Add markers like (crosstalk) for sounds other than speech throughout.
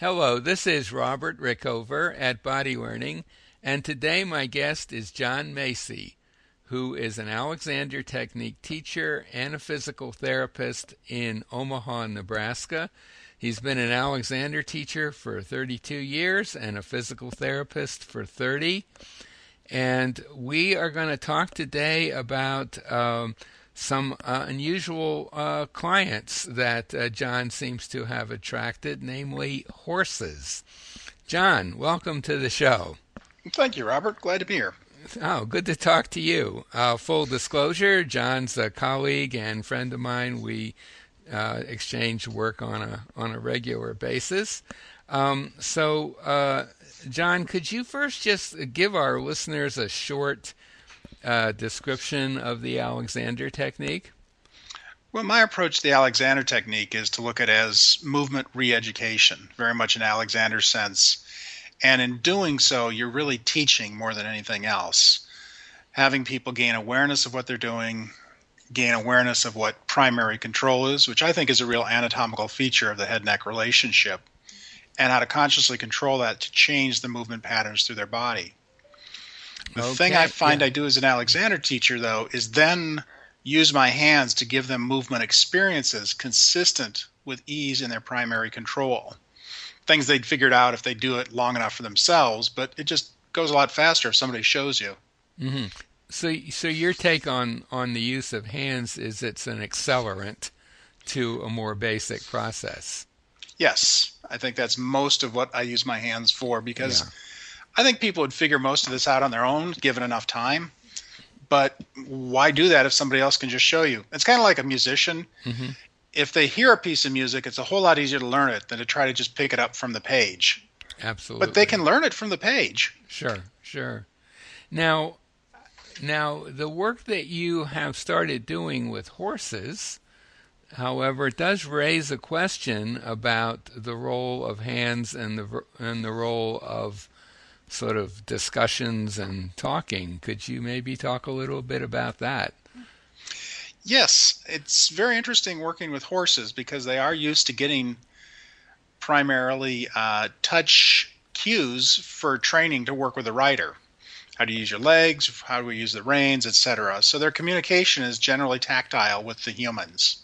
Hello, this is Robert Rickover at Body Learning, and today my guest is John Macy, who is an Alexander Technique teacher and a physical therapist in Omaha, Nebraska. He's been an Alexander teacher for 32 years and a physical therapist for 30. And we are going to talk today about um, some uh, unusual uh, clients that uh, John seems to have attracted, namely horses. John, welcome to the show. Thank you, Robert. Glad to be here. Oh, good to talk to you. Uh, full disclosure John's a colleague and friend of mine. We uh, exchange work on a, on a regular basis. Um, so, uh, John, could you first just give our listeners a short uh, description of the Alexander technique? Well, my approach to the Alexander technique is to look at it as movement re-education, very much in Alexander's sense. And in doing so, you're really teaching more than anything else. Having people gain awareness of what they're doing, gain awareness of what primary control is, which I think is a real anatomical feature of the head neck relationship, and how to consciously control that to change the movement patterns through their body. The okay, thing I find yeah. I do as an Alexander teacher, though, is then use my hands to give them movement experiences consistent with ease in their primary control. Things they'd figured out if they do it long enough for themselves, but it just goes a lot faster if somebody shows you. Mm-hmm. So, so your take on on the use of hands is it's an accelerant to a more basic process. Yes, I think that's most of what I use my hands for because. Yeah I think people would figure most of this out on their own, given enough time. But why do that if somebody else can just show you? It's kind of like a musician. Mm-hmm. If they hear a piece of music, it's a whole lot easier to learn it than to try to just pick it up from the page. Absolutely. But they can learn it from the page. Sure, sure. Now, now the work that you have started doing with horses, however, it does raise a question about the role of hands and the and the role of sort of discussions and talking. Could you maybe talk a little bit about that? Yes, it's very interesting working with horses because they are used to getting primarily uh, touch cues for training to work with a rider. How do you use your legs? How do we use the reins, etc. So their communication is generally tactile with the humans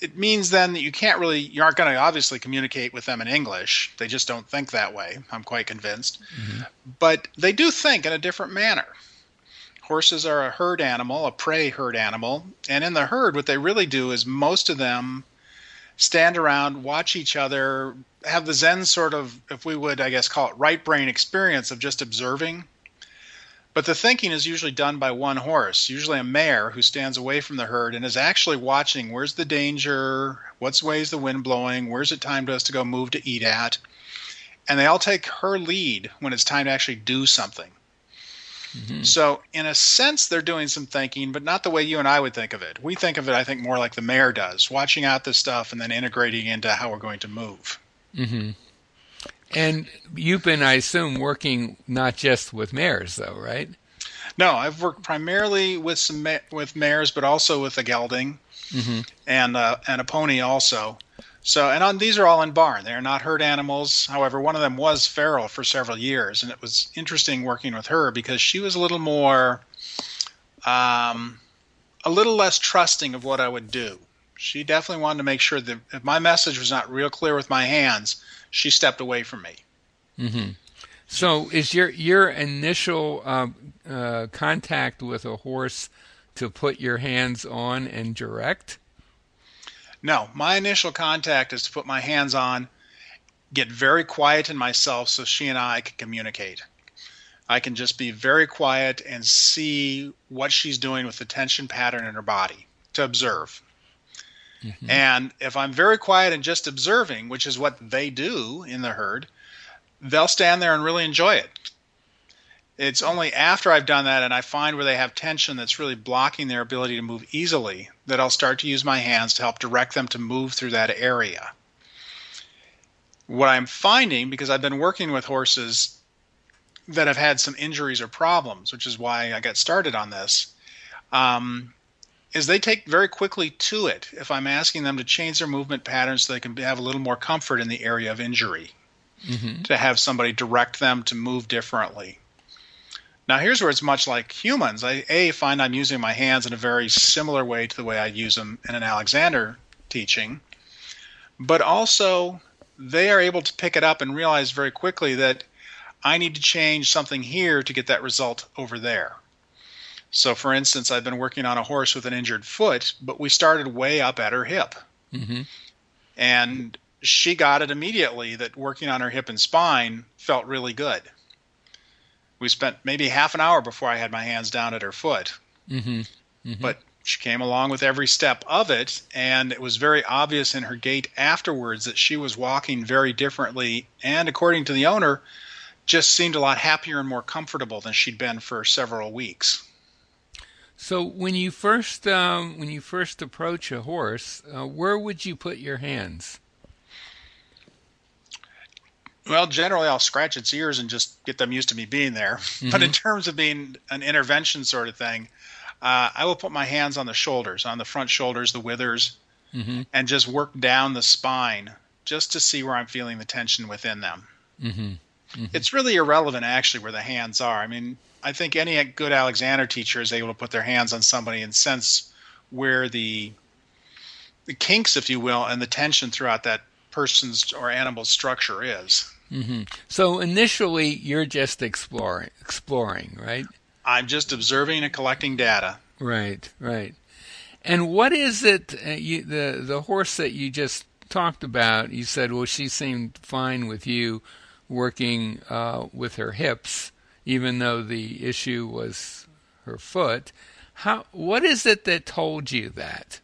it means then that you can't really you aren't going to obviously communicate with them in english. They just don't think that way i'm quite convinced. Mm-hmm. but they do think in a different manner. Horses are a herd animal a prey herd animal and in the herd what they really do is most of them stand around watch each other have the zen sort of if we would i guess call it right brain experience of just observing but the thinking is usually done by one horse, usually a mare who stands away from the herd and is actually watching where's the danger, what's ways the wind blowing, where's it time to us to go move to eat at. And they all take her lead when it's time to actually do something. Mm-hmm. So, in a sense, they're doing some thinking, but not the way you and I would think of it. We think of it, I think, more like the mare does, watching out this stuff and then integrating into how we're going to move. Mm-hmm. And you've been, I assume, working not just with mares, though, right? No, I've worked primarily with some ma- with mares, but also with a gelding mm-hmm. and uh, and a pony also. So, and on these are all in barn. They are not herd animals. However, one of them was feral for several years, and it was interesting working with her because she was a little more, um, a little less trusting of what I would do. She definitely wanted to make sure that if my message was not real clear with my hands, she stepped away from me. Mm-hmm. So, is your your initial uh, uh, contact with a horse to put your hands on and direct? No, my initial contact is to put my hands on, get very quiet in myself, so she and I can communicate. I can just be very quiet and see what she's doing with the tension pattern in her body to observe. Mm-hmm. And if I'm very quiet and just observing, which is what they do in the herd, they'll stand there and really enjoy it. It's only after I've done that and I find where they have tension that's really blocking their ability to move easily that I'll start to use my hands to help direct them to move through that area. What I'm finding, because I've been working with horses that have had some injuries or problems, which is why I got started on this, um, is they take very quickly to it if I'm asking them to change their movement patterns so they can have a little more comfort in the area of injury, mm-hmm. to have somebody direct them to move differently. Now, here's where it's much like humans. I a find I'm using my hands in a very similar way to the way I use them in an Alexander teaching, but also they are able to pick it up and realize very quickly that I need to change something here to get that result over there. So, for instance, I've been working on a horse with an injured foot, but we started way up at her hip. Mm-hmm. And she got it immediately that working on her hip and spine felt really good. We spent maybe half an hour before I had my hands down at her foot. Mm-hmm. Mm-hmm. But she came along with every step of it, and it was very obvious in her gait afterwards that she was walking very differently. And according to the owner, just seemed a lot happier and more comfortable than she'd been for several weeks. So when you first um, when you first approach a horse, uh, where would you put your hands? Well, generally I'll scratch its ears and just get them used to me being there. Mm-hmm. (laughs) But in terms of being an intervention sort of thing, uh, I will put my hands on the shoulders, on the front shoulders, the withers, mm-hmm. and just work down the spine just to see where I'm feeling the tension within them. Mm-hmm. mm-hmm. It's really irrelevant actually where the hands are. I mean, I think any good Alexander teacher is able to put their hands on somebody and sense where the the kinks, if you will, and the tension throughout that person's or animal's structure is. Mm-hmm. So initially, you're just exploring, exploring, right? I'm just observing and collecting data. Right, right. And what is it? Uh, you, the the horse that you just talked about, you said, well, she seemed fine with you working uh, with her hips even though the issue was her foot. How? What is it that told you that?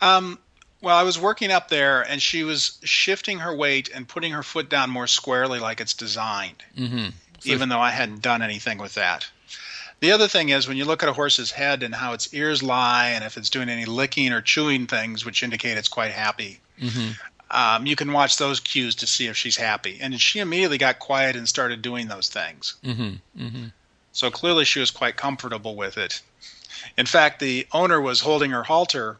Um, well, I was working up there, and she was shifting her weight and putting her foot down more squarely, like it's designed. Mm-hmm. So even though I hadn't done anything with that. The other thing is when you look at a horse's head and how its ears lie, and if it's doing any licking or chewing things, which indicate it's quite happy. Mm-hmm um, you can watch those cues to see if she's happy. And she immediately got quiet and started doing those things. Mm-hmm, mm-hmm. So clearly she was quite comfortable with it. In fact, the owner was holding her halter,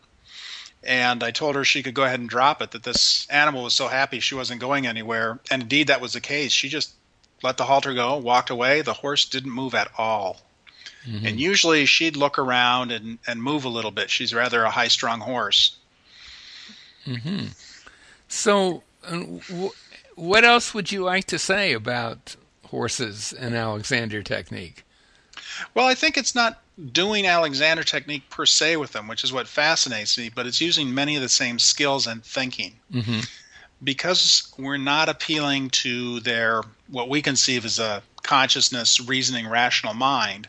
and I told her she could go ahead and drop it, that this animal was so happy she wasn't going anywhere. And indeed, that was the case. She just let the halter go, walked away. The horse didn't move at all. Mm-hmm. And usually she'd look around and, and move a little bit. She's rather a high strung horse. Mm-hmm. So, what else would you like to say about horses and Alexander technique? Well, I think it's not doing Alexander technique per se with them, which is what fascinates me, but it's using many of the same skills and thinking. Mm-hmm. Because we're not appealing to their what we conceive as a consciousness, reasoning, rational mind,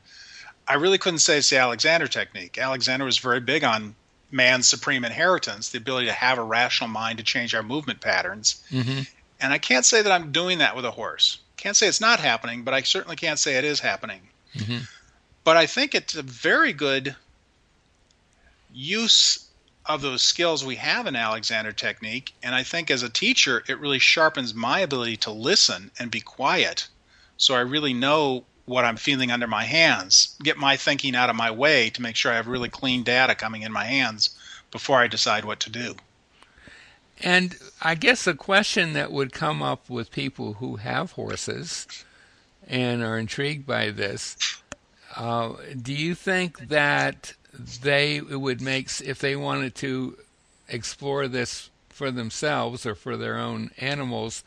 I really couldn't say it's the Alexander technique. Alexander was very big on man's supreme inheritance, the ability to have a rational mind to change our movement patterns. Mm-hmm. And I can't say that I'm doing that with a horse. Can't say it's not happening, but I certainly can't say it is happening. Mm-hmm. But I think it's a very good use of those skills we have in Alexander technique. And I think as a teacher, it really sharpens my ability to listen and be quiet. So I really know what I'm feeling under my hands, get my thinking out of my way to make sure I have really clean data coming in my hands before I decide what to do. And I guess a question that would come up with people who have horses and are intrigued by this uh, do you think that they would make, if they wanted to explore this for themselves or for their own animals,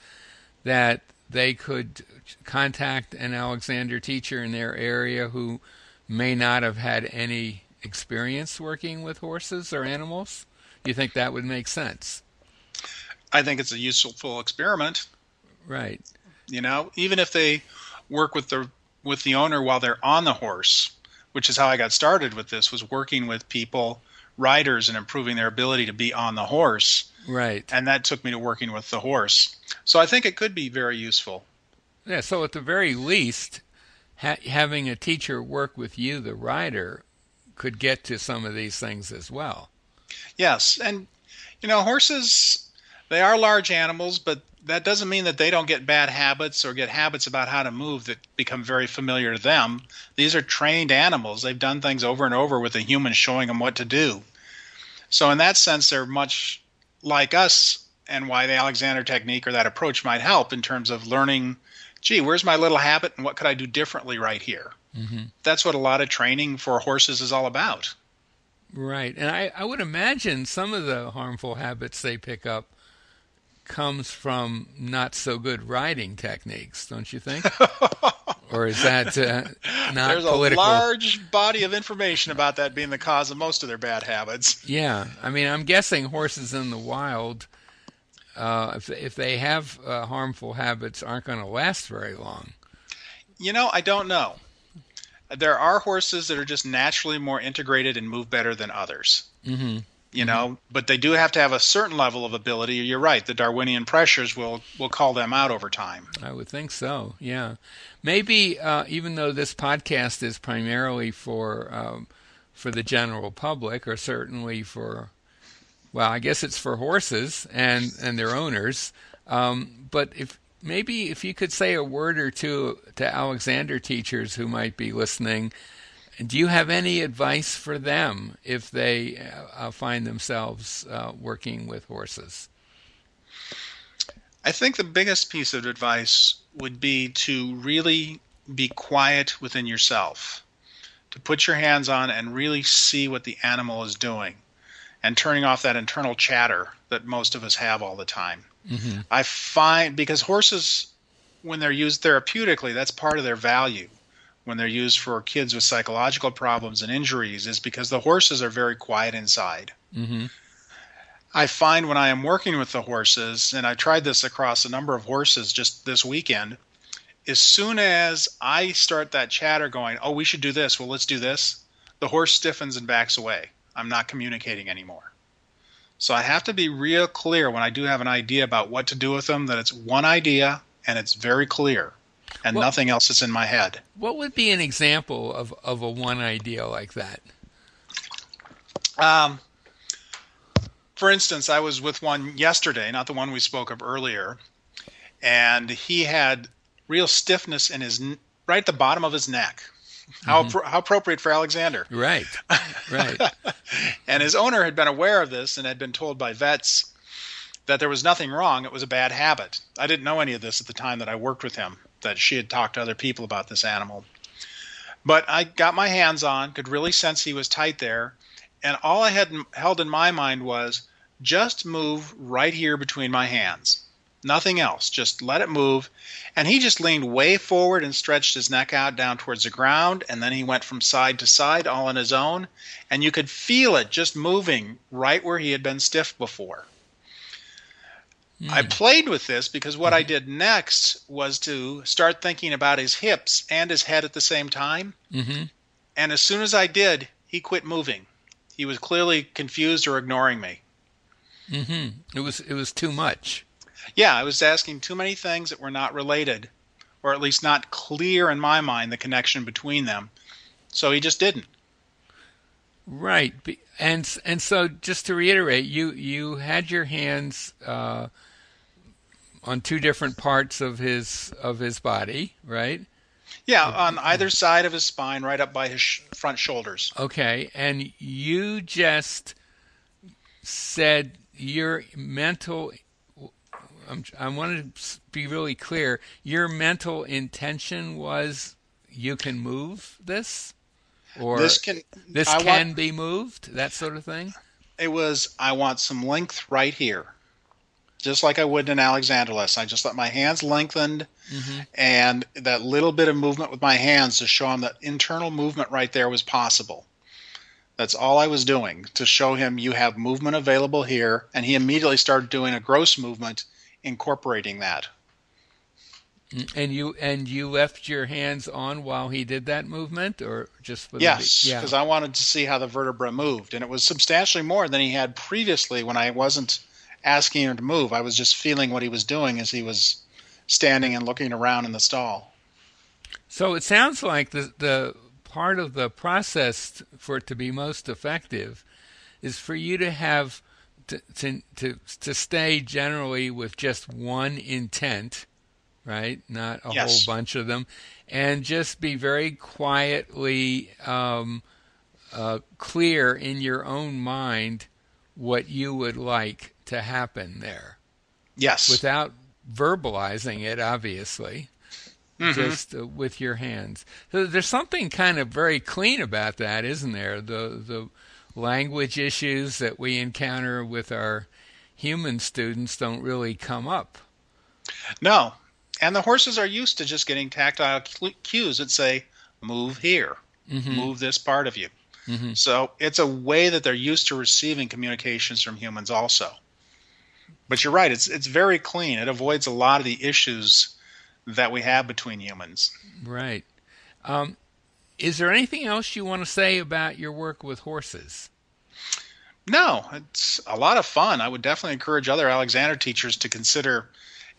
that they could contact an Alexander teacher in their area who may not have had any experience working with horses or animals? Do you think that would make sense? I think it's a useful experiment. Right. You know, even if they work with the with the owner while they're on the horse, which is how I got started with this was working with people, riders and improving their ability to be on the horse. Right. And that took me to working with the horse. So I think it could be very useful. Yeah, so at the very least, ha- having a teacher work with you, the rider, could get to some of these things as well. Yes, and you know, horses They are large animals, but that doesn't mean that they don't get bad habits or get habits about how to move that become very familiar to them. These are trained animals. They've done things over and over with a human showing them what to do. So, in that sense, they're much like us, and why the Alexander technique or that approach might help in terms of learning gee, where's my little habit and what could I do differently right here? Mm-hmm. That's what a lot of training for horses is all about. Right. And I, I would imagine some of the harmful habits they pick up comes from not so good riding techniques, don't you think? (laughs) or is that uh, (laughs) not There's political? a large body of information about that being the cause of most of their bad habits. Yeah, I mean, I'm guessing horses in the wild, uh, if if they have uh, harmful habits, aren't going to last very long. You know, I don't know. There are horses that are just naturally more integrated and move better than others. Mm-hmm you know mm-hmm. but they do have to have a certain level of ability. You're right the darwinian pressures will will call them out over time. I would think so yeah. Maybe uh, even though this podcast is primarily for um, for the general public or certainly for well i guess it's for horses and and their owners um, but if maybe if you could say a word or two to alexander teachers who might be listening do you have any advice for them if they uh, find themselves uh, working with horses? I think the biggest piece of advice would be to really be quiet within yourself, to put your hands on and really see what the animal is doing, and turning off that internal chatter that most of us have all the time. Mm-hmm. I find because horses, when they're used therapeutically, that's part of their value when they're used for kids with psychological problems and injuries is because the horses are very quiet inside. Mm-hmm. I find when I am working with the horses, and I tried this across a number of horses just this weekend, as soon as I start that chatter going, oh, we should do this, well, let's do this, the horse stiffens and backs away. I'm not communicating anymore. So I have to be real clear when I do have an idea about what to do with them that it's one idea and it's very clear and well, nothing else is in my head. What would be an example of, of a one idea like that? Um, for instance, I was with one yesterday, not the one we spoke of earlier, and he had real stiffness in his right at the bottom of his neck. How mm-hmm. how appropriate for Alexander. Right. Right. (laughs) and his owner had been aware of this and had been told by vets that there was nothing wrong. It was a bad habit. I didn't know any of this at the time that I worked with him that she had talked to other people about this animal. But I got my hands on, could really sense he was tight there, and all I had held in my mind was just move right here between my hands. Nothing else. Just let it move. And he just leaned way forward and stretched his neck out down towards the ground. And then he went from side to side all on his own. And you could feel it just moving right where he had been stiff before. Mm. I played with this because what mm. I mm-hmm. did next was to start thinking about his hips and his head at the same time. Mm-hmm. And as soon as I did, he quit moving. He was clearly confused or ignoring me. Mm-hmm. It was it was too much. Yeah, I was asking too many things that were not related, or at least not clear in my mind the connection between them. So he just didn't. Right, and and so just to reiterate, you you had your hands uh, on two different parts of his of his body, right? Yeah, on either side of his spine, right up by his sh- front shoulders. Okay, and you just said your mental. I'm, I want to be really clear. Your mental intention was you can move this, or this can this I can want, be moved, that sort of thing. It was I want some length right here just like I would in an Alexander lesson. I just let my hands lengthened mm-hmm. and that little bit of movement with my hands to show him that internal movement right there was possible. That's all I was doing to show him you have movement available here. And he immediately started doing a gross movement, incorporating that. And you and you left your hands on while he did that movement, or just for yes, because yeah. I wanted to see how the vertebra moved, and it was substantially more than he had previously when I wasn't asking him to move. I was just feeling what he was doing as he was standing and looking around in the stall. So it sounds like the the part of the process for it to be most effective is for you to have to, to, to, to stay generally with just one intent, right? Not a Yes. whole bunch of them, and just be very quietly um, uh, clear in your own mind what you would like to happen there Yes. without verbalizing it, obviously, just uh, with your hands. So there's something kind of very clean about that, isn't there? The the language issues that we encounter with our human students don't really come up. No. And the horses are used to just getting tactile cues that say, move here, move this part of you. So it's a way that they're used to receiving communications from humans also. But you're right, it's it's very clean. It avoids a lot of the issues that we have between humans. Right. Um, is there anything else you want to say about your work with horses? No, it's a lot of fun. I would definitely encourage other Alexander teachers to consider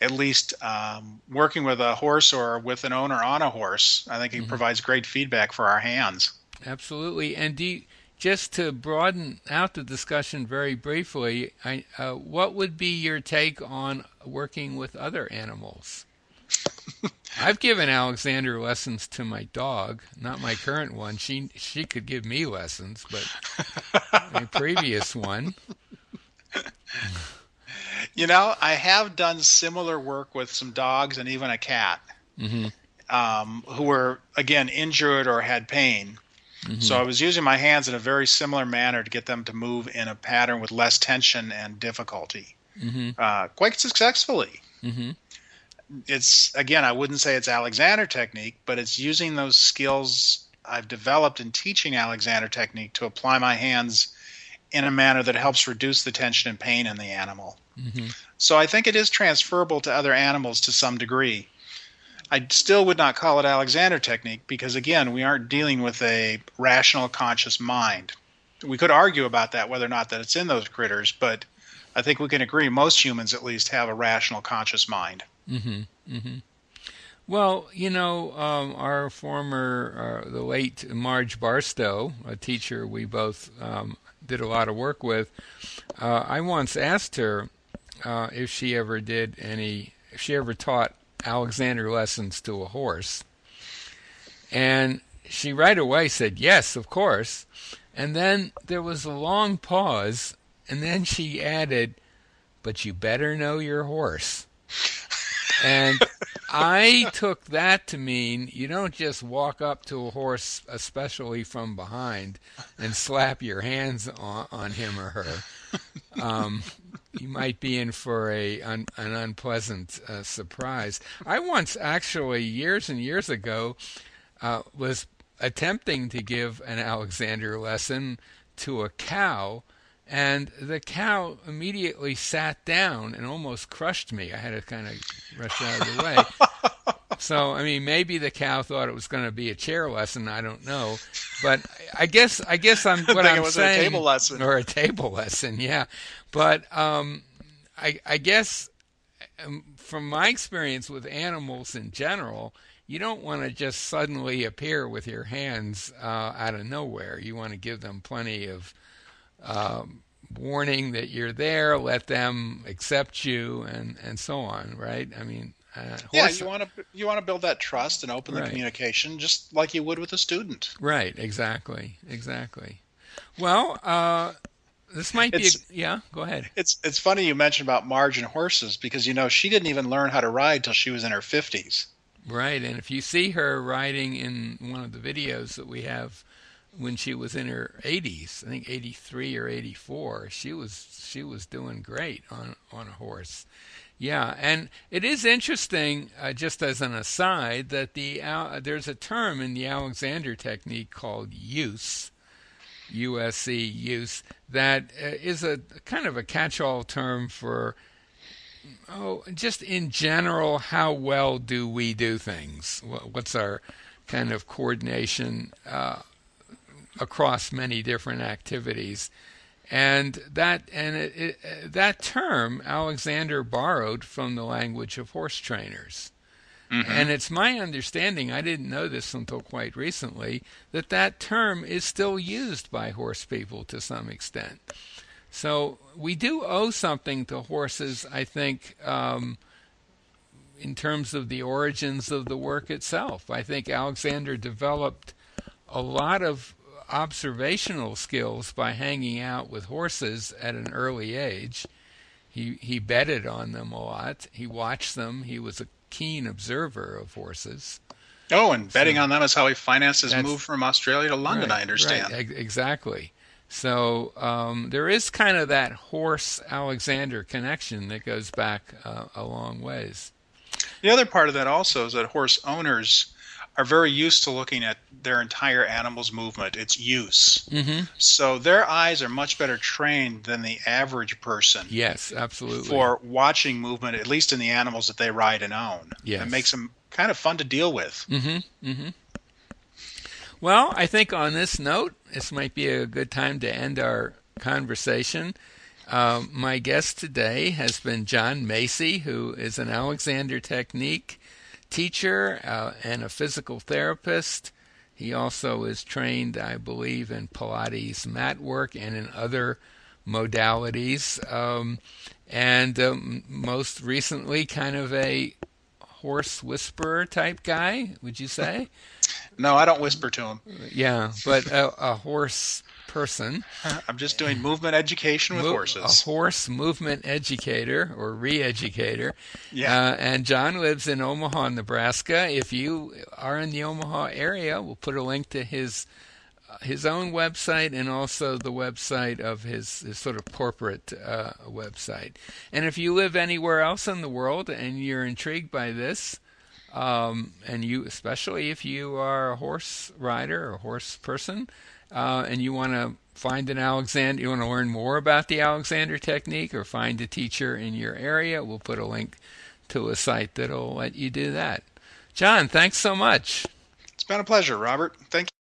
at least um, working with a horse or with an owner on a horse. I think it provides great feedback for our hands. Absolutely. And do you, just to broaden out the discussion very briefly, I, uh, what would be your take on working with other animals? (laughs) I've given Alexander lessons to my dog, not my current one. She she could give me lessons, but my (laughs) previous one. (laughs) You know, I have done similar work with some dogs and even a cat um, who were, again, injured or had pain. So I was using my hands in a very similar manner to get them to move in a pattern with less tension and difficulty, uh, quite successfully. It's, again, I wouldn't say it's Alexander technique, but it's using those skills I've developed in teaching Alexander technique to apply my hands in a manner that helps reduce the tension and pain in the animal. So I think it is transferable to other animals to some degree. I still would not call it Alexander technique because, again, we aren't dealing with a rational, conscious mind. We could argue about that, whether or not that it's in those critters, but I think we can agree most humans at least have a rational, conscious mind. Well, you know, um, our former, uh, the late Marge Barstow, a teacher we both um, did a lot of work with, uh, I once asked her uh, if she ever did any, if she ever taught Alexander lessons to a horse. And she right away said, yes, of course. And then there was a long pause, and then she added, but you better know your horse. And I took that to mean you don't just walk up to a horse, especially from behind, and slap your hands on, on him or her. Um, you might be in for a un, an unpleasant uh, surprise. I once actually, years and years ago, uh, was attempting to give an Alexander lesson to a cow, and the cow immediately sat down and almost crushed me. I had to kind of rush out of the way. (laughs) so, I mean, maybe the cow thought it was going to be a chair lesson. I don't know, but I guess I guess I'm (laughs) what I'm it was a saying table lesson. or a table lesson. Yeah, but um, I, I guess um, from my experience with animals in general, you don't want to just suddenly appear with your hands uh, out of nowhere. You want to give them plenty of um, warning that you're there, let them accept you, and, and so on, right? I mean, uh, Yeah, you want to you want to build that trust and open the Right. communication, just like you would with a student. right, exactly, exactly. Well, uh, this might be, a, yeah, go ahead. It's it's funny you mentioned about Marge and horses because you know she didn't even learn how to ride till she was in her fifties. Right, and if you see her riding in one of the videos that we have when she was in her 80s, I think 83 or 84, she was she was doing great on on a horse. Yeah, and it is interesting, uh, just as an aside, that the uh, there's a term in the Alexander technique called use, USC use, that uh, is a kind of a catch-all term for oh, just in general, how well do we do things? Wha- What's our kind of coordination uh, across many different activities? And that and it, it, that term Alexander borrowed from the language of horse trainers. And it's my understanding, I didn't know this until quite recently, that that term is still used by horse people to some extent. So we do owe something to horses, I think, um, in terms of the origins of the work itself. I think Alexander developed a lot of observational skills by hanging out with horses at an early age. He he betted on them a lot. He watched them. He was a keen observer of horses. Oh, and betting so, on them is how he financed his move from Australia to London. Right, I understand. Right, exactly. So um, there is kind of that horse Alexander connection that goes back uh, a long ways. The other part of that also is that horse owners are very used to looking at their entire animal's movement, its use. Mm-hmm. So their eyes are much better trained than the average person. Yes, absolutely. For watching movement, at least in the animals that they ride and own. Yes. It makes them kind of fun to deal with. Mm-hmm. Mm-hmm. Well, I think on this note, this might be a good time to end our conversation. Um, my guest today has been John Macy, who is an Alexander Technique teacher uh, and a physical therapist. He also is trained, I believe, in Pilates mat work and in other modalities. Um, and um, most recently, kind of a horse whisperer type guy, would you say? (laughs) No, I don't whisper to him. Yeah, but a, a horse person. (laughs) I'm just doing movement education with Mo- horses. A horse movement educator or re-educator. Yeah. Uh, and John lives in Omaha, Nebraska. If you are in the Omaha area, we'll put a link to his uh, his own website and also the website of his, his sort of corporate uh, website. And if you live anywhere else in the world and you're intrigued by this, um, and you, especially if you are a horse rider or horse person, uh, and you want to find an Alexander, you want to learn more about the Alexander technique or find a teacher in your area, we'll put a link to a site that'll let you do that. John, thanks so much. It's been a pleasure, Robert. Thank you.